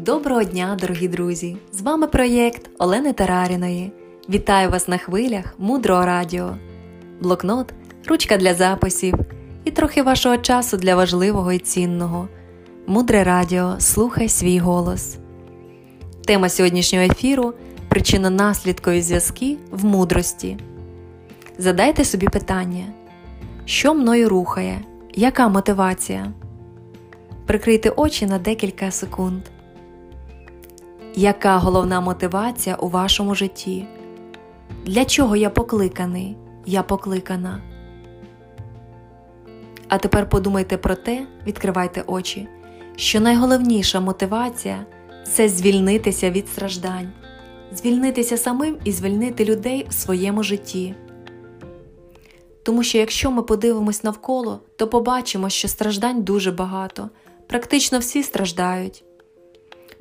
Доброго дня, дорогі друзі! З вами проєкт Олени Тараріної. Вітаю вас на хвилях мудрого радіо, блокнот, ручка для записів і трохи вашого часу для важливого і цінного. Мудре радіо. Слухай свій голос. Тема сьогоднішнього ефіру причинно-наслідкові зв'язки в мудрості. Задайте собі питання, що мною рухає, яка мотивація? Прикрийте очі на декілька секунд. Яка головна мотивація у вашому житті? Для чого я покликаний? Я покликана. А тепер подумайте про те, відкривайте очі, що найголовніша мотивація це звільнитися від страждань, звільнитися самим і звільнити людей в своєму житті. Тому що якщо ми подивимось навколо, то побачимо, що страждань дуже багато, практично всі страждають.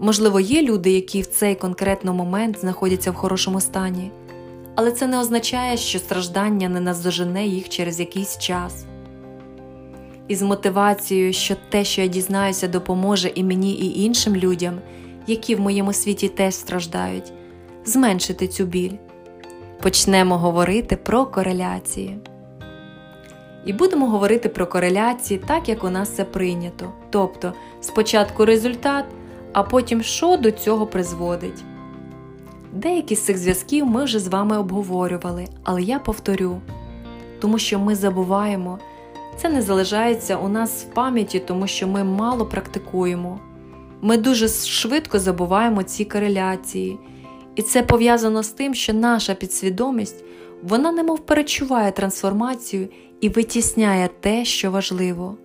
Можливо, є люди, які в цей конкретний момент знаходяться в хорошому стані, але це не означає, що страждання не наздожене їх через якийсь час. І з мотивацією, що те, що я дізнаюся, допоможе і мені, і іншим людям, які в моєму світі теж страждають, зменшити цю біль. Почнемо говорити про кореляції. І будемо говорити про кореляції так, як у нас це прийнято. Тобто, спочатку результат, а потім що до цього призводить. Деякі з цих зв'язків ми вже з вами обговорювали, але я повторю, тому що ми забуваємо, це не залишається у нас в пам'яті, тому що ми мало практикуємо. Ми дуже швидко забуваємо ці кореляції, і це пов'язано з тим, що наша підсвідомість вона немов перечуває трансформацію і витісняє те, що важливо.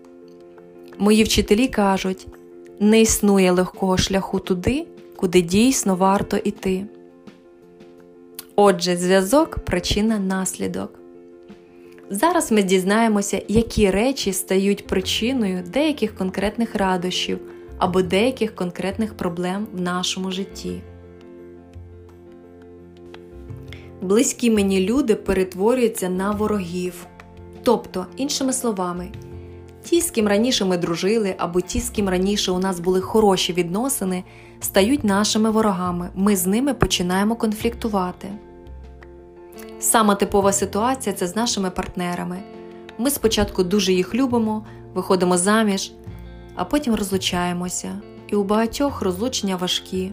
Мої вчителі кажуть, не існує легкого шляху туди, куди дійсно варто йти. Отже, зв'язок причина наслідок. Зараз ми дізнаємося, які речі стають причиною деяких конкретних радощів або деяких конкретних проблем в нашому житті. Близькі мені люди перетворюються на ворогів. Тобто, іншими словами, ті, з ким раніше ми дружили, або ті, з ким раніше у нас були хороші відносини, стають нашими ворогами. Ми з ними починаємо конфліктувати. Сама типова ситуація це з нашими партнерами. Ми спочатку дуже їх любимо, виходимо заміж, а потім розлучаємося. І у багатьох розлучення важкі,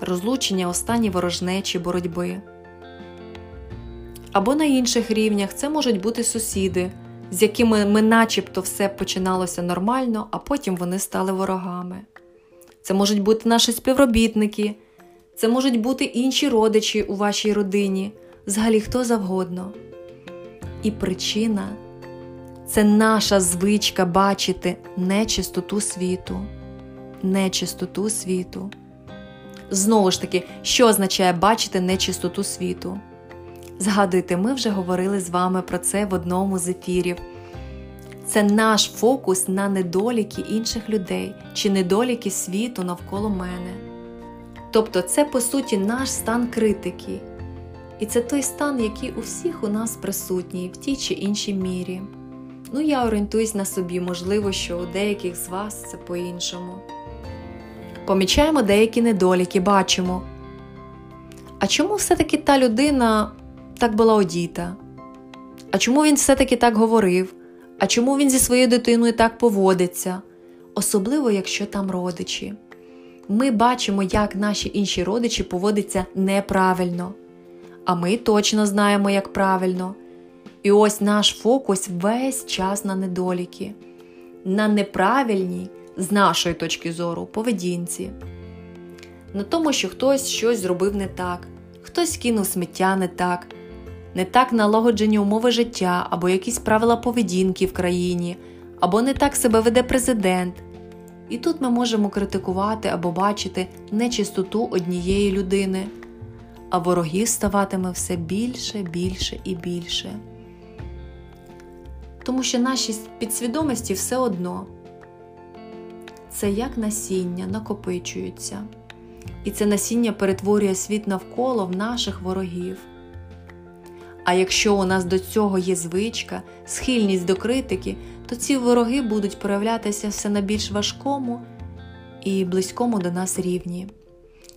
розлучення останні ворожнечі боротьби. Або на інших рівнях це можуть бути сусіди, з якими ми начебто все починалося нормально, а потім вони стали ворогами. Це можуть бути наші співробітники, це можуть бути інші родичі у вашій родині, взагалі хто завгодно. І причина це наша звичка бачити нечистоту світу, нечистоту світу. Знову ж таки, що означає бачити нечистоту світу? Згадуйте, ми вже говорили з вами про це в одному з ефірів. Це наш фокус на недоліки інших людей чи недоліки світу навколо мене. Тобто, це, по суті, наш стан критики. І це той стан, який у всіх у нас присутній в тій чи іншій мірі. Ну, я орієнтуюсь на собі, можливо, що у деяких з вас це по-іншому. Помічаємо деякі недоліки, бачимо. А чому все-таки та людина так була одіта? А чому він все-таки так говорив? А чому він зі своєю дитиною так поводиться? Особливо, якщо там родичі. Ми бачимо, як наші інші родичі поводяться неправильно. А ми точно знаємо, як правильно. І ось наш фокус весь час на недоліки, на неправильній, з нашої точки зору, поведінці, на тому, що хтось щось зробив не так, хтось кинув сміття не так не так налагоджені умови життя або якісь правила поведінки в країні, або не так себе веде президент. І тут ми можемо критикувати або бачити нечистоту однієї людини, а ворогів ставатиме все більше, більше і більше. Тому що наші підсвідомості все одно це як насіння накопичуються, і це насіння перетворює світ навколо в наших ворогів. А якщо у нас до цього є звичка, схильність до критики, то ці вороги будуть проявлятися все на більш важкому і близькому до нас рівні.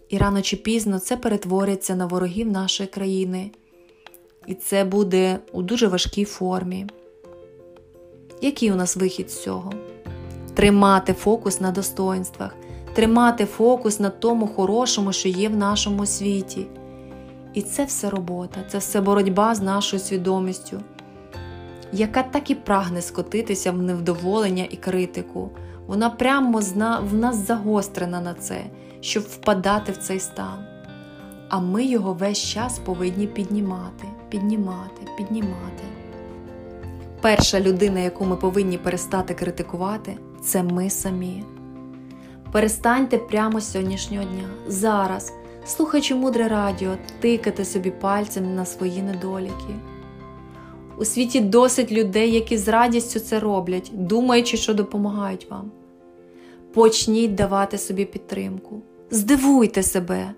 І рано чи пізно це перетвориться на ворогів нашої країни. І це буде у дуже важкій формі. Який у нас вихід з цього? Тримати фокус на достоинствах, тримати фокус на тому хорошому, що є в нашому світі. І це все робота, це все боротьба з нашою свідомістю, яка так і прагне скотитися в невдоволення і критику. Вона прямо в нас загострена на це, щоб впадати в цей стан. А ми його весь час повинні піднімати, піднімати, піднімати. Перша людина, яку ми повинні перестати критикувати, це ми самі. Перестаньте прямо з сьогоднішнього дня, зараз, слухаючи мудре радіо, тикати собі пальцем на свої недоліки. У світі досить людей, які з радістю це роблять, думаючи, що допомагають вам. Почніть давати собі підтримку, здивуйте себе,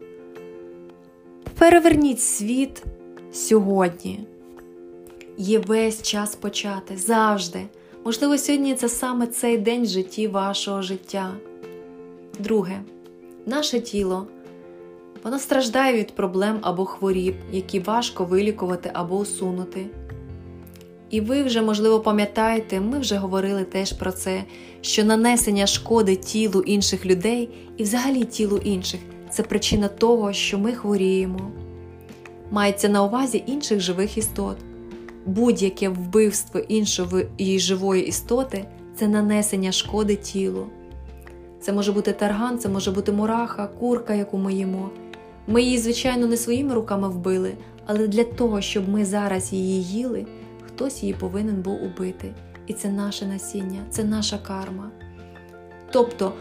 переверніть світ сьогодні. Є весь час почати завжди. Можливо, сьогодні це саме цей день в житті вашого життя. Друге, наше тіло. Воно страждає від проблем або хворіб, які важко вилікувати або усунути. І ви вже, можливо, пам'ятаєте, ми вже говорили теж про це, що нанесення шкоди тілу інших людей і взагалі тілу інших це причина того, що ми хворіємо. Мається на увазі інших живих істот. Будь-яке вбивство іншої живої істоти це нанесення шкоди тілу. Це може бути тарган, це може бути мураха, курка, яку ми їмо. Ми її, звичайно, не своїми руками вбили, але для того, щоб ми зараз її їли хтось її повинен був убити. І це наше насіння, це наша карма. Тобто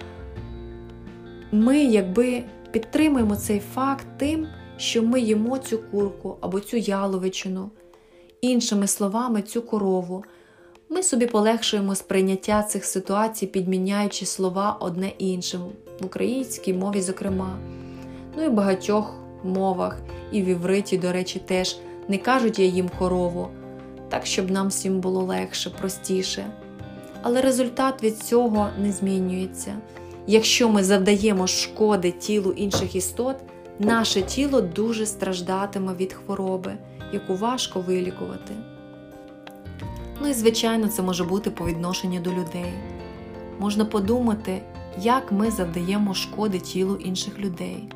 ми якби підтримуємо цей факт тим, що ми їмо цю курку або цю яловичину, іншими словами, цю корову. Ми собі полегшуємо сприйняття цих ситуацій, підміняючи слова одне іншим, в українській мові, зокрема, ну і багатьох мовах, і в івриті, до речі, теж не кажуть я їм корову, так, щоб нам всім було легше, простіше. Але результат від цього не змінюється. Якщо ми завдаємо шкоди тілу інших істот, наше тіло дуже страждатиме від хвороби, яку важко вилікувати. Ну і, звичайно, це може бути по відношенню до людей. Можна подумати, як ми завдаємо шкоди тілу інших людей.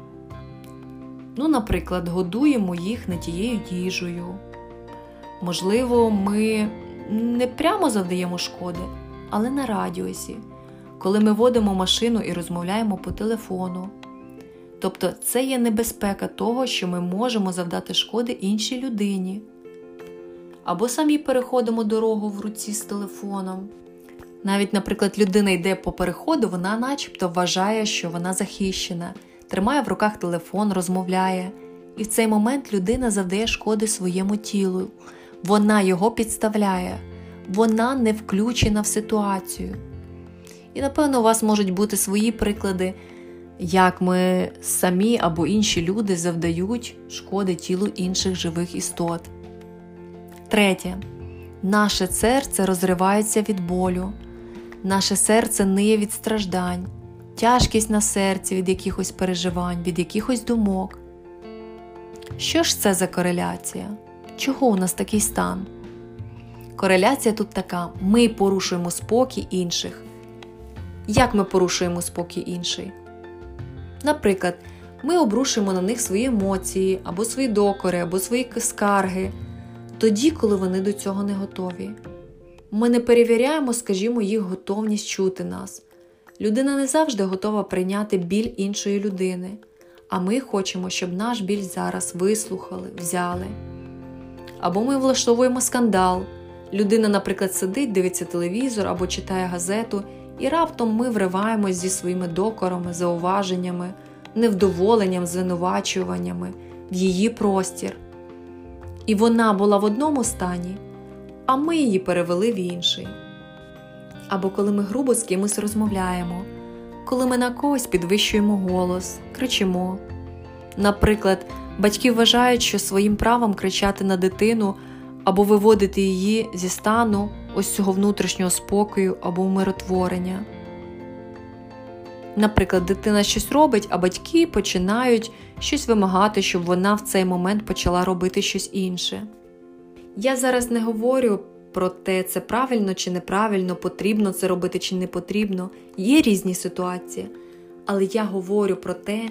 Ну, наприклад, годуємо їх не тією їжею. Можливо, ми не прямо завдаємо шкоди, але на радіусі, коли ми водимо машину і розмовляємо по телефону. Тобто це є небезпека того, що ми можемо завдати шкоди іншій людині. Або самі переходимо дорогу в руці з телефоном. Навіть, наприклад, людина йде по переходу, вона начебто вважає, що вона захищена, тримає в руках телефон, розмовляє, і в цей момент людина завдає шкоди своєму тілу вона його підставляє, вона не включена в ситуацію. І, напевно, у вас можуть бути свої приклади, як ми самі або інші люди завдають шкоди тілу інших живих істот. Третє. Наше серце розривається від болю, наше серце ниє від страждань, тяжкість на серці від якихось переживань, від якихось думок. Що ж це за кореляція? Чого у нас такий стан? Кореляція тут така: ми порушуємо спокій інших. Як ми порушуємо спокій інший? Наприклад, ми обрушуємо на них свої емоції, або свої докори, або свої скарги, тоді, коли вони до цього не готові. Ми не перевіряємо, скажімо, їх готовність чути нас. Людина не завжди готова прийняти біль іншої людини, а ми хочемо, щоб наш біль зараз вислухали, взяли. Або ми влаштовуємо скандал. Людина, наприклад, сидить, дивиться телевізор або читає газету, і раптом ми вриваємось зі своїми докорами, зауваженнями, невдоволенням, звинувачуваннями в її простір. І вона була в одному стані, а ми її перевели в інший. Або коли ми грубо з кимось розмовляємо, коли ми на когось підвищуємо голос, кричимо. Наприклад, Батьки вважають, що своїм правом кричати на дитину або виводити її зі стану ось цього внутрішнього спокою або умиротворення. Наприклад, дитина щось робить, а батьки починають щось вимагати, щоб вона в цей момент почала робити щось інше. Я зараз не говорю про те, це правильно чи неправильно, потрібно це робити чи не потрібно. Є різні ситуації. Але я говорю про те,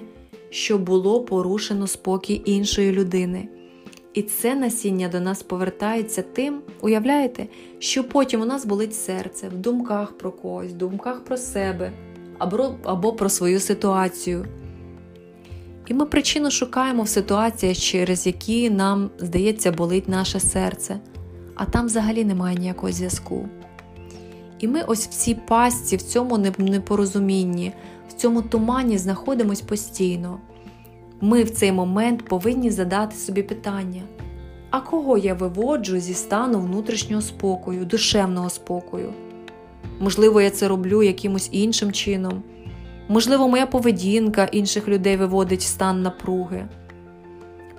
що було порушено спокій іншої людини. І це насіння до нас повертається тим, уявляєте, що потім у нас болить серце в думках про когось, в думках про себе або, або про свою ситуацію. І ми причину шукаємо в ситуаціях, через які нам, здається, болить наше серце, а там взагалі немає ніякого зв'язку. І ми ось в цій пастці, в цьому непорозумінні, в цьому тумані знаходимось постійно. Ми в цей момент повинні задати собі питання: а кого я виводжу зі стану внутрішнього спокою, душевного спокою? Можливо, я це роблю якимось іншим чином. Можливо, моя поведінка інших людей виводить стан напруги.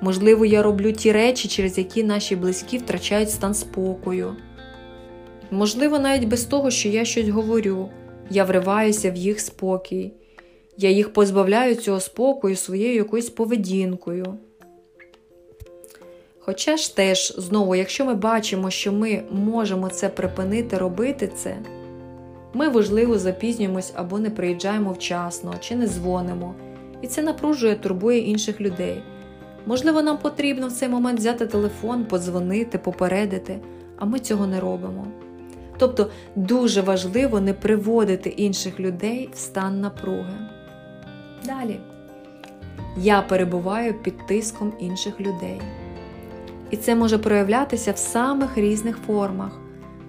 Можливо, я роблю ті речі, через які наші близькі втрачають стан спокою. Можливо, навіть без того, що я щось говорю, я вриваюся в їх спокій, я їх позбавляю цього спокою своєю якоюсь поведінкою. Хоча ж теж, знову, якщо ми бачимо, що ми можемо це припинити робити це. Ми, важливо, запізнюємось або не приїжджаємо вчасно, чи не дзвонимо, і це напружує, турбує інших людей. Можливо, нам потрібно в цей момент взяти телефон, подзвонити, попередити, а ми цього не робимо. Тобто дуже важливо не приводити інших людей в стан напруги. Далі. Я перебуваю під тиском інших людей. І це може проявлятися в самих різних формах.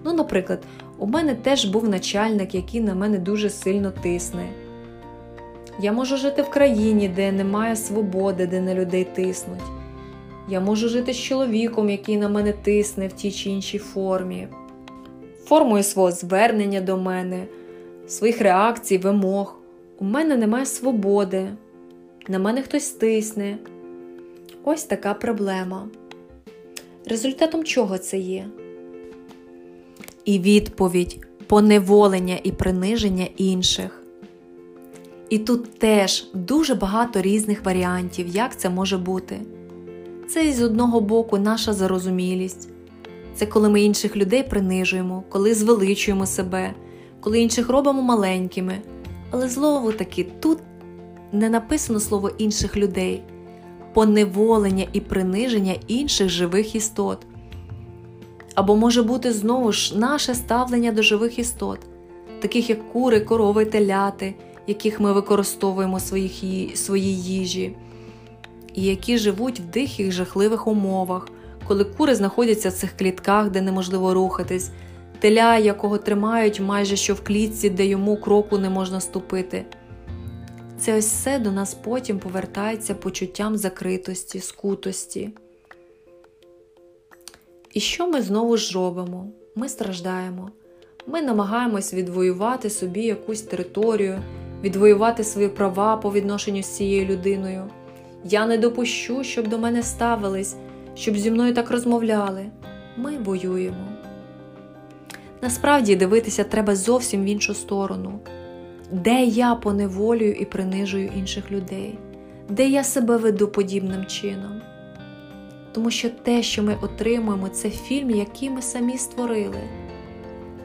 Ну, наприклад, у мене теж був начальник, який на мене дуже сильно тисне. Я можу жити в країні, де немає свободи, де на людей тиснуть. Я можу жити з чоловіком, який на мене тисне в тій чи іншій формі, формою свого звернення до мене, своїх реакцій, вимог. У мене немає свободи, на мене хтось тисне. Ось така проблема. Результатом чого це є? і відповідь поневолення і приниження інших. І тут теж дуже багато різних варіантів, як це може бути. Це з одного боку наша зарозумілість, це коли ми інших людей принижуємо, коли звеличуємо себе, коли інших робимо маленькими. Але знову таки тут не написано слово інших людей, поневолення і приниження інших живих істот. Або може бути знову ж наше ставлення до живих істот, таких як кури, корови, теляти, яких ми використовуємо в своїй їжі, і які живуть в дихих жахливих умовах, коли кури знаходяться в цих клітках, де неможливо рухатись, теля, якого тримають майже що в клітці, де йому кроку не можна ступити. Це ось все до нас потім повертається почуттям закритості, скутості. І що ми знову ж робимо? Ми страждаємо. Ми намагаємось відвоювати собі якусь територію, відвоювати свої права по відношенню з цією людиною. Я не допущу, щоб до мене ставились, щоб зі мною так розмовляли. Ми воюємо. Насправді дивитися треба зовсім в іншу сторону, де я поневолюю і принижую інших людей, де я себе веду подібним чином тому що те, що ми отримуємо, це фільм, який ми самі створили.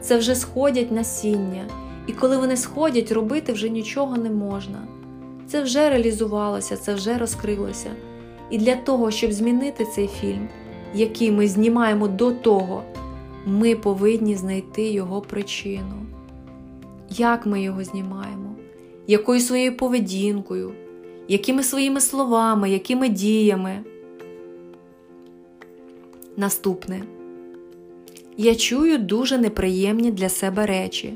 Це вже сходять насіння, і коли вони сходять, робити вже нічого не можна. Це вже реалізувалося, це вже розкрилося. І для того, щоб змінити цей фільм, який ми знімаємо до того, ми повинні знайти його причину. Як ми його знімаємо, якою своєю поведінкою, якими своїми словами, якими діями. Наступне. Я чую дуже неприємні для себе речі.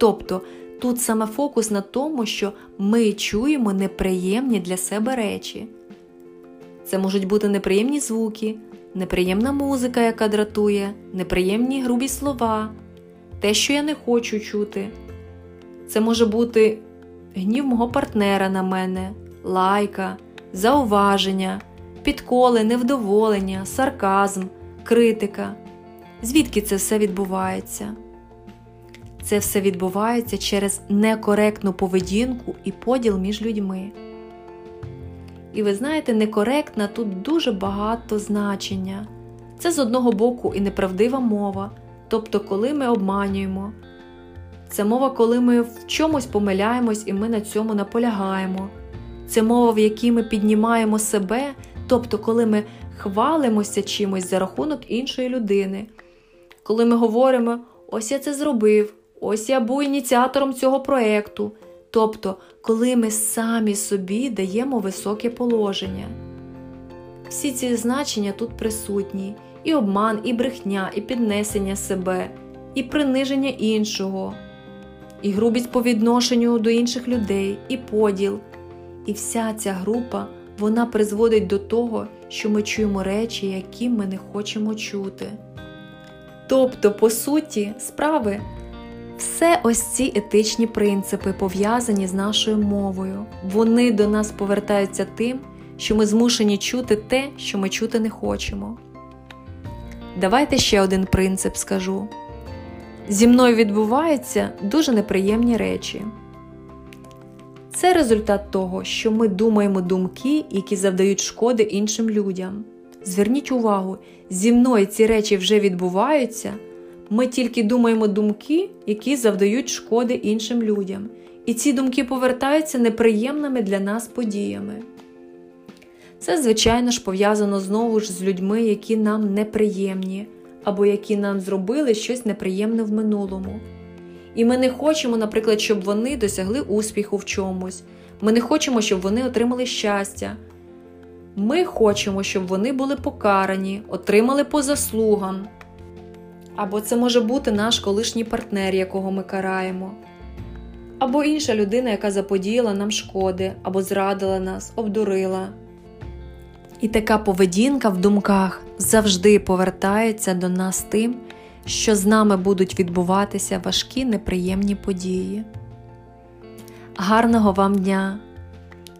Тобто тут саме фокус на тому, що ми чуємо неприємні для себе речі. Це можуть бути неприємні звуки, неприємна музика, яка дратує, неприємні грубі слова, те, що я не хочу чути. Це може бути гнів мого партнера на мене, лайка, зауваження, підколи, невдоволення, сарказм критика. Звідки це все відбувається? Це все відбувається через некоректну поведінку і поділ між людьми. І ви знаєте, некоректна тут дуже багато значення. Це з одного боку і неправдива мова, тобто, коли ми обманюємо. Це мова, коли ми в чомусь помиляємось і ми на цьому наполягаємо. Це мова, в якій ми піднімаємо себе, тобто, коли ми хвалимося чимось за рахунок іншої людини. Коли ми говоримо, ось я це зробив, ось я був ініціатором цього проєкту. Тобто, коли ми самі собі даємо високе положення. Всі ці значення тут присутні: і обман, і брехня, і піднесення себе, і приниження іншого, і грубість по відношенню до інших людей, і поділ. І вся ця група вона призводить до того, що ми чуємо речі, які ми не хочемо чути. Тобто, по суті, справи. Все ось ці етичні принципи пов'язані з нашою мовою. Вони до нас повертаються тим, що ми змушені чути те, що ми чути не хочемо. Давайте ще один принцип скажу: зі мною відбуваються дуже неприємні речі. Це результат того, що ми думаємо думки, які завдають шкоди іншим людям. Зверніть увагу, зі мною ці речі вже відбуваються. Ми тільки думаємо думки, які завдають шкоди іншим людям, і ці думки повертаються неприємними для нас подіями. Це, звичайно ж, пов'язано знову ж з людьми, які нам неприємні, або які нам зробили щось неприємне в минулому. І ми не хочемо, наприклад, щоб вони досягли успіху в чомусь. Ми не хочемо, щоб вони отримали щастя. Ми хочемо, щоб вони були покарані, отримали по заслугам. Або це може бути наш колишній партнер, якого ми караємо, або інша людина, яка заподіяла нам шкоди, або зрадила нас, обдурила. І така поведінка в думках завжди повертається до нас тим, що з нами будуть відбуватися важкі неприємні події. Гарного вам дня!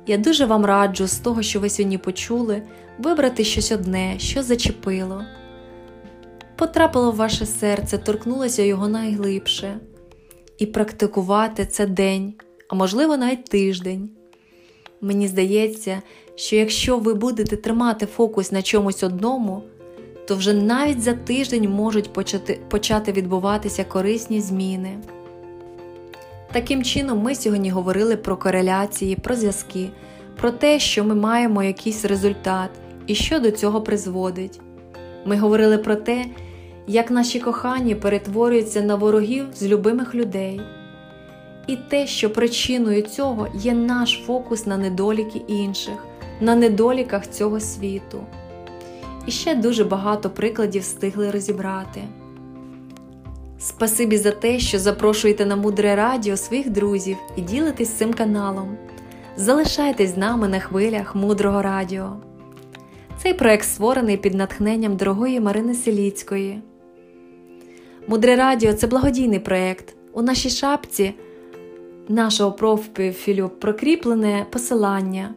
Я дуже вам раджу з того, що ви сьогодні почули, вибрати щось одне, що зачепило потрапило в ваше серце, торкнулося його найглибше, і практикувати це день, а можливо, навіть тиждень. Мені здається, що якщо ви будете тримати фокус на чомусь одному, то вже навіть за тиждень можуть почати, почати відбуватися корисні зміни. Таким чином, ми сьогодні говорили про кореляції, про зв'язки, про те, що ми маємо якийсь результат і що до цього призводить. Ми говорили про те, як наші кохані перетворюються на ворогів з любимих людей. І те, що причиною цього є наш фокус на недоліки інших, на недоліках цього світу. І ще дуже багато прикладів встигли розібрати. Спасибі за те, що запрошуєте на мудре радіо своїх друзів і ділитесь цим каналом. Залишайтесь з нами на хвилях мудрого радіо. Цей проект створений під натхненням дорогої Марини Селіцької. Мудре Радіо це благодійний проєкт. У нашій шапці нашого профілю прокріплене посилання,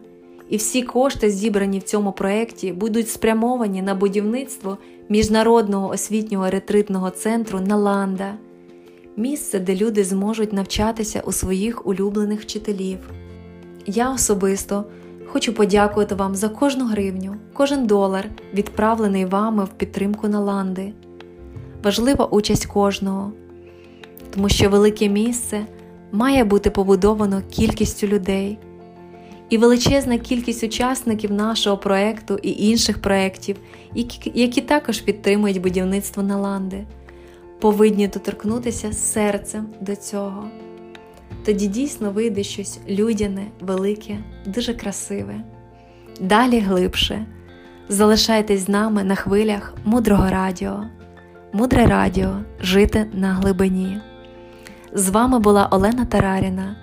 і всі кошти, зібрані в цьому проєкті, будуть спрямовані на будівництво міжнародного освітнього ретритного центру Наланда, місце, де люди зможуть навчатися у своїх улюблених вчителів. Я особисто хочу подякувати вам за кожну гривню, кожен долар, відправлений вами в підтримку Наланди важлива участь кожного, тому що велике місце має бути побудовано кількістю людей, і величезна кількість учасників нашого проєкту і інших проєктів, які, також підтримують будівництво Наланди, повинні доторкнутися серцем до цього. Тоді дійсно вийде щось людяне, велике, дуже красиве. Далі глибше. Залишайтесь з нами на хвилях мудрого радіо. Мудре Радіо Жити на глибині. З вами була Олена Тараріна,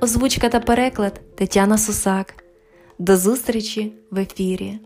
озвучка та переклад Тетяна Сусак. До зустрічі в ефірі.